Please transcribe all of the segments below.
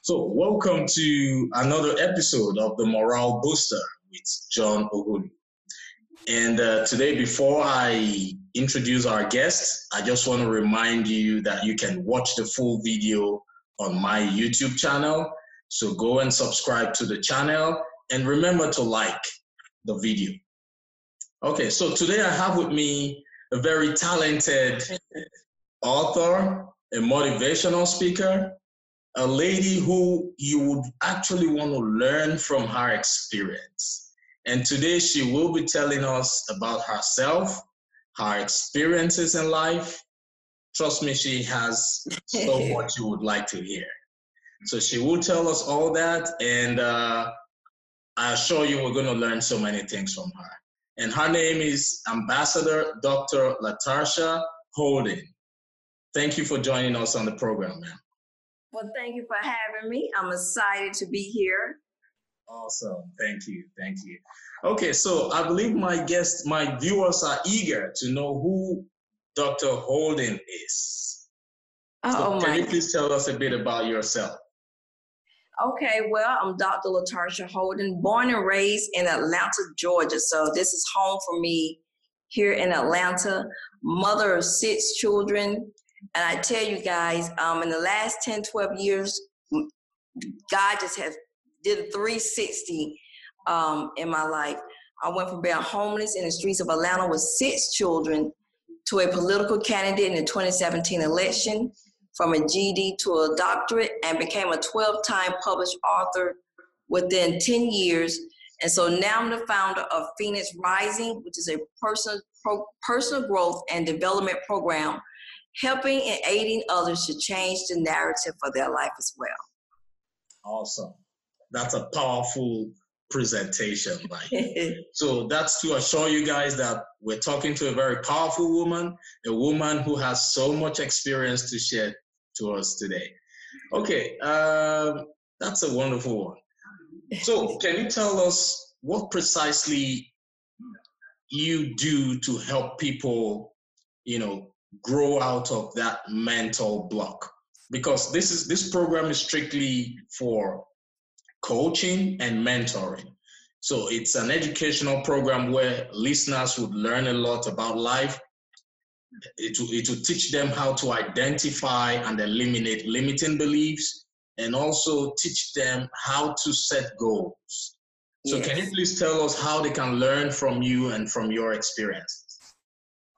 So, welcome to another episode of the Morale Booster with John Ughulu. And uh, today, before I introduce our guest, I just want to remind you that you can watch the full video on my YouTube channel. So, go and subscribe to the channel and remember to like the video. Okay, so today I have with me a very talented author, a motivational speaker, a lady who you would actually want to learn from her experience. And today she will be telling us about herself, her experiences in life. Trust me, she has so much you would like to hear. So she will tell us all that, and uh, I assure you we're going to learn so many things from her. And her name is Ambassador Dr. Latarsha Holden. Thank you for joining us on the program, ma'am. Well, thank you for having me. I'm excited to be here. Awesome. Thank you. Thank you. Okay, so I believe my guests, my viewers are eager to know who Dr. Holden is. Oh, so can my. you please tell us a bit about yourself? Okay, well, I'm Dr. Latarsha Holden, born and raised in Atlanta, Georgia. So this is home for me here in Atlanta. Mother of six children. And I tell you guys, um, in the last 10, 12 years, God just has did a 360 um, in my life. I went from being homeless in the streets of Atlanta with six children to a political candidate in the 2017 election, from a GED to a doctorate, and became a 12 time published author within 10 years. And so now I'm the founder of Phoenix Rising, which is a personal, pro, personal growth and development program, helping and aiding others to change the narrative for their life as well. Awesome. That's a powerful presentation. Like, so that's to assure you guys that we're talking to a very powerful woman, a woman who has so much experience to share to us today. Okay, um, that's a wonderful one. So, can you tell us what precisely you do to help people, you know, grow out of that mental block? Because this is this program is strictly for coaching and mentoring. So it's an educational program where listeners would learn a lot about life. It will, it will teach them how to identify and eliminate limiting beliefs and also teach them how to set goals. So yes. can you please tell us how they can learn from you and from your experiences?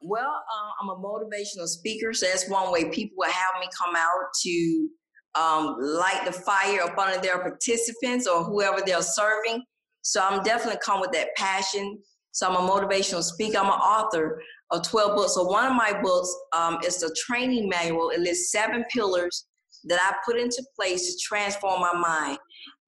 Well, uh, I'm a motivational speaker, so that's one way people will have me come out to um, light the fire up under their participants or whoever they're serving. So I'm definitely come with that passion. So I'm a motivational speaker. I'm an author of 12 books. So one of my books um, is the training manual. It lists seven pillars that I put into place to transform my mind.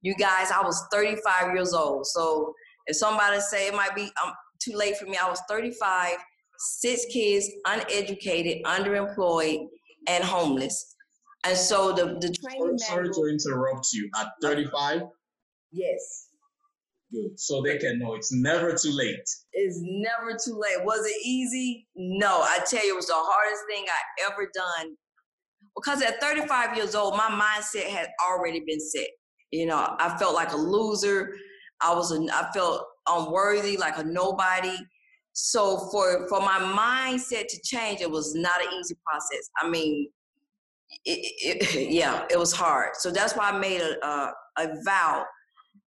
You guys, I was 35 years old. So if somebody say it might be um, too late for me, I was 35, six kids, uneducated, underemployed, and homeless. And so the the training. Sorry, sorry to interrupt you. At 35. Yes. Good. So they can know it's never too late. It's never too late. Was it easy? No. I tell you, it was the hardest thing I ever done. Because at 35 years old, my mindset had already been set. You know, I felt like a loser. I was a, I felt unworthy, like a nobody. So for for my mindset to change, it was not an easy process. I mean, it, it, yeah, it was hard. So that's why I made a a, a vow.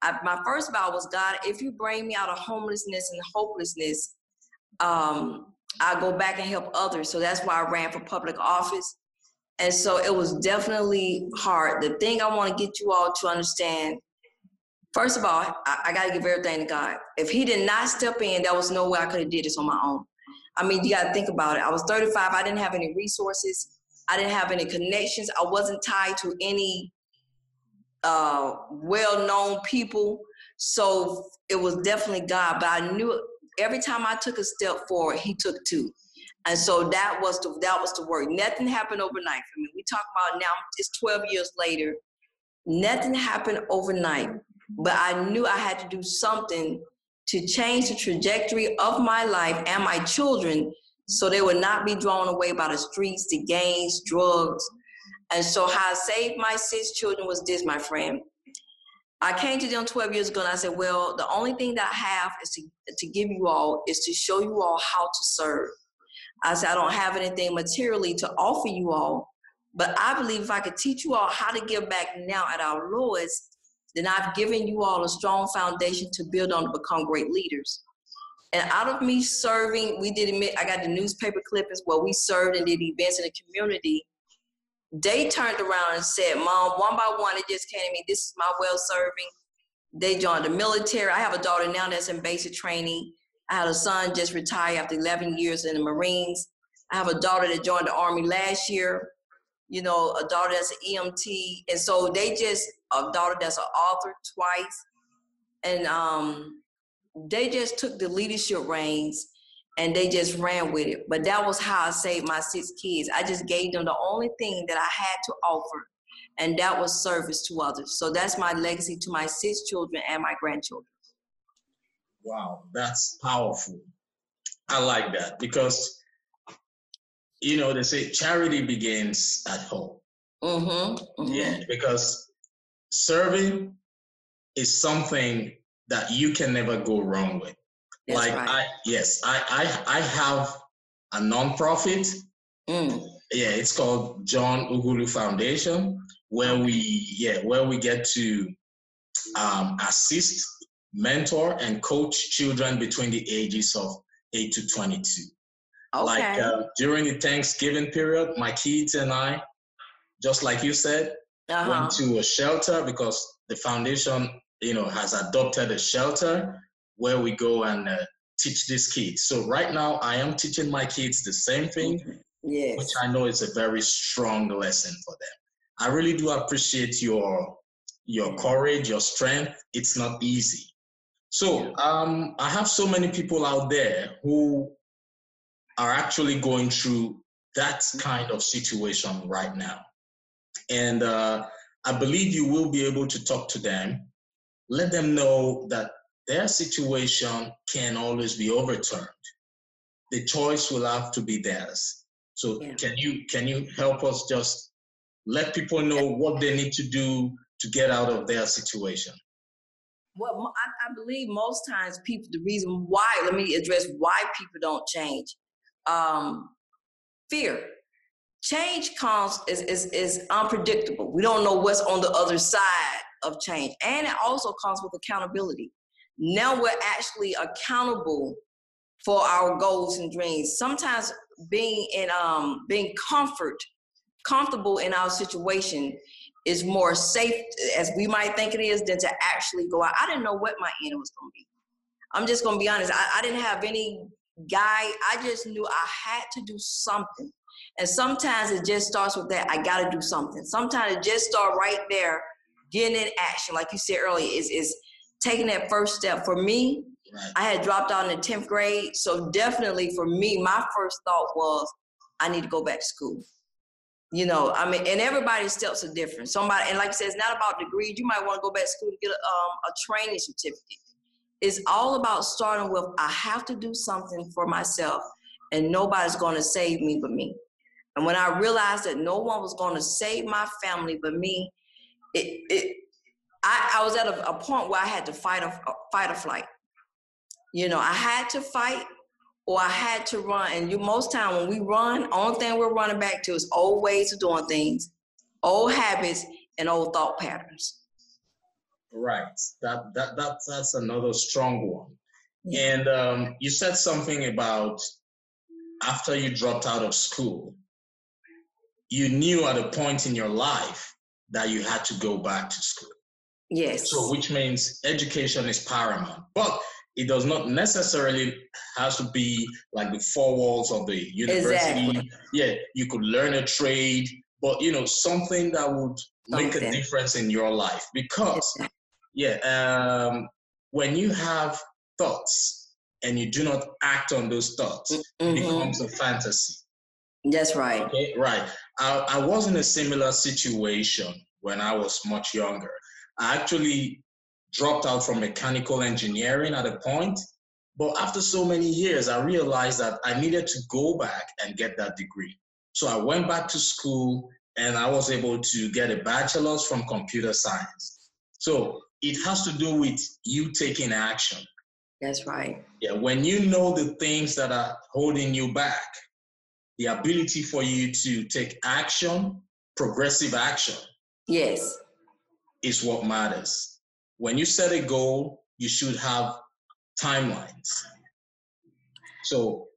I, my first vow was God, if you bring me out of homelessness and hopelessness, um, I go back and help others. So that's why I ran for public office. And so it was definitely hard. The thing I want to get you all to understand, first of all, I, I got to give everything to God. If He did not step in, there was no way I could have did this on my own. I mean, you got to think about it. I was 35. I didn't have any resources. I didn't have any connections. I wasn't tied to any uh, well-known people. So it was definitely God. But I knew every time I took a step forward, He took two. And so that was the that was the work. Nothing happened overnight for me. We talk about now it's 12 years later. Nothing happened overnight, but I knew I had to do something to change the trajectory of my life and my children so they would not be drawn away by the streets, the gangs, drugs. And so how I saved my six children was this, my friend. I came to them 12 years ago and I said, well, the only thing that I have is to, to give you all is to show you all how to serve. I said, I don't have anything materially to offer you all, but I believe if I could teach you all how to give back now at our lowest, then I've given you all a strong foundation to build on to become great leaders. And out of me serving, we did admit, I got the newspaper clippings where we served and did events in the community. They turned around and said, Mom, one by one, it just came to me, this is my well serving. They joined the military. I have a daughter now that's in basic training. I had a son just retired after 11 years in the Marines. I have a daughter that joined the Army last year. You know, a daughter that's an EMT. And so they just, a daughter that's an author twice. And um, they just took the leadership reins and they just ran with it. But that was how I saved my six kids. I just gave them the only thing that I had to offer, and that was service to others. So that's my legacy to my six children and my grandchildren. Wow, that's powerful. I like that because, you know, they say charity begins at home. Mm-hmm, mm-hmm. Yeah, because serving is something that you can never go wrong with. That's like right. I yes, I I I have a nonprofit. Mm. Yeah, it's called John Ughulu Foundation, where we yeah where we get to um, assist, mentor, and coach children between the ages of eight to twenty-two. Okay. Like uh, during the Thanksgiving period, my kids and I, just like you said, uh-huh. went to a shelter because the foundation, you know, has adopted a shelter where we go and uh, teach these kids. So right now, I am teaching my kids the same thing, Yes. which I know is a very strong lesson for them. I really do appreciate your your courage, your strength. It's not easy. So um, I have so many people out there who are actually going through that kind of situation right now. And uh, I believe you will be able to talk to them, let them know that their situation can always be overturned. The choice will have to be theirs. So Yeah. can you can you help us just let people know what they need to do to get out of their situation? Well, I, I believe most times people, the reason why, let me address why people don't change. Um, fear. Change comes is, is, is unpredictable. We don't know what's on the other side of change. And it also comes with accountability. Now we're actually accountable for our goals and dreams. Sometimes being in um being comfort, comfortable in our situation is more safe as we might think it is than to actually go out. I didn't know what my end was gonna be. I'm just gonna be honest. I, I didn't have any guy. I just knew I had to do something. And sometimes it just starts with that. I gotta do something. Sometimes it just start right there, getting in action. Like you said earlier, is is taking that first step. For me, Right. I had dropped out in the 10th grade. So definitely for me, my first thought was I need to go back to school. You know, I mean, and everybody's steps are different. Somebody, and like I said, it's not about degrees. You might want to go back to school to get a, um, a training certificate. It's all about starting with I have to do something for myself, and nobody's going to save me but me. And when I realized that no one was going to save my family but me, it, it I, I was at a, a point where I had to fight a fight or flight. You know, I had to fight or I had to run. And you most time when we run, only thing we're running back to is old ways of doing things, old habits, and old thought patterns. Right. That that that that's another strong one. Yeah. And um, you said something about after you dropped out of school, you knew at a point in your life that you had to go back to school. Yes. So, which means education is paramount, but it does not necessarily have to be like the four walls of the university. Exactly. Yeah, you could learn a trade, but you know something that would make a difference in your life because yeah, um, when you have thoughts and you do not act on those thoughts, it Mhm. becomes a fantasy. That's right. Okay, right. I, I was in a similar situation when I was much younger. I actually dropped out from mechanical engineering at a point But after so many years, I realized that I needed to go back and get that degree. So I went back to school and I was able to get a bachelor's from computer science. So it has to do with you taking action. That's right. Yeah, when you know the things that are holding you back, the ability for you to take action, progressive action. Yes. Is what matters. When you set a goal, you should have timelines. So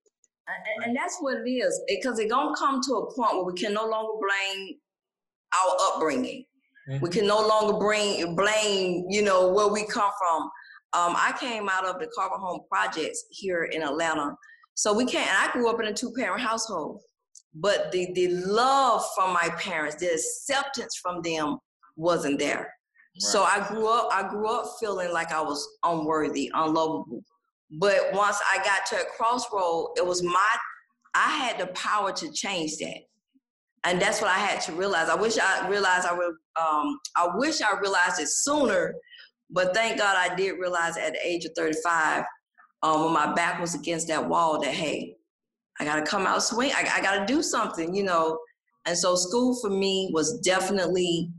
and, that's what it is because it's gonna come to a point where we can no longer blame our upbringing. Mm-hmm. We can no longer bring blame, you know, where we come from. Um, I came out of the Carver Home Projects here in Atlanta, so we can't. I grew up in a two-parent household, but the the love from my parents, the acceptance from them, wasn't there. Right. So I grew up. I grew up feeling like I was unworthy, unlovable. But once I got to a crossroad, it was my, I had the power to change that. And that's what I had to realize. I wish I realized I would, um, I wish I realized it sooner, but thank God I did realize at the age of 35, um, when my back was against that wall, that hey, I gotta come out swing. I, I gotta do something, you know. And so school for me was definitely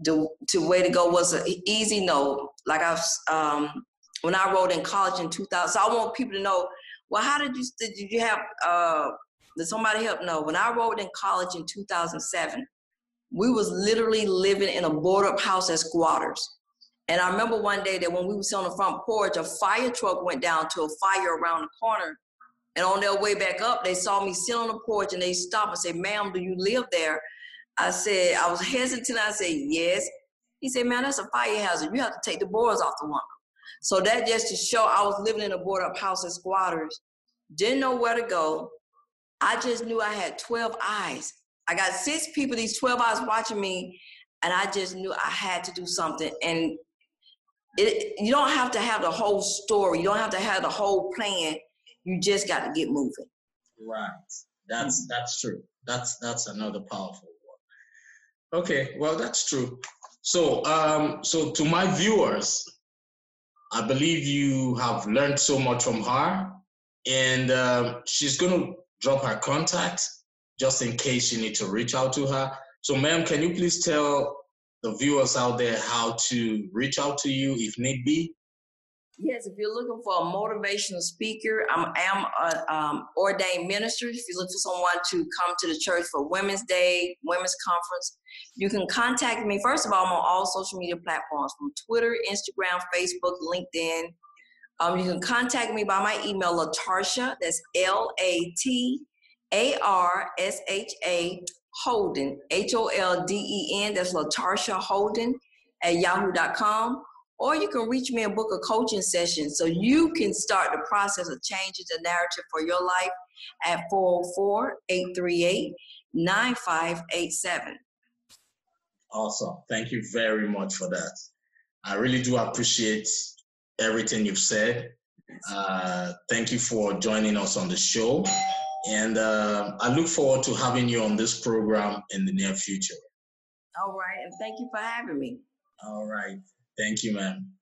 the to way to go. Was an easy no. Like I've um, when I wrote in college in 2000. So I want people to know, well, how did you, did you have, uh, did somebody help? No, when I wrote in college in 2007, we was literally living in a boarded up house as squatters. And I remember one day that when we was sitting on the front porch, a fire truck went down to a fire around the corner. And on their way back up, they saw me sitting on the porch and they stopped and said, ma'am, do you live there? I said, I was hesitant. I said, yes. He said, man, that's a fire hazard. You have to take the boards off the window. So that just to show I was living in a board up house as squatters, didn't know where to go. I just knew I had 12 eyes. I got six people, these 12 eyes watching me, and I just knew I had to do something. And it, you don't have to have the whole story. You don't have to have the whole plan. You just got to get moving. Right. That's that's true. That's that's another powerful one. Okay, well that's true. So um so to my viewers, I believe you have learned so much from her, and uh, she's going to drop her contact just in case you need to reach out to her. So, ma'am, can you please tell the viewers out there how to reach out to you if need be? Yes, if you're looking for a motivational speaker, I am am an um, ordained minister. If you look for someone to come to the church for Women's Day, Women's Conference, you can contact me. First of all, I'm on all social media platforms from Twitter, Instagram, Facebook, LinkedIn. Um, you can contact me by my email, Latarsha, that's L A T A R S H A Holden, H O L D E N, that's Latarsha Holden at yahoo.com or you can reach me and book a coaching session so you can start the process of changing the narrative for your life at 404-838-9587 awesome. Thank you very much for that. I really do appreciate everything you've said. Uh, thank you for joining us on the show and uh, i look forward to having you on this program in the near future. All right and thank you for having me. All right. Thank you, ma'am.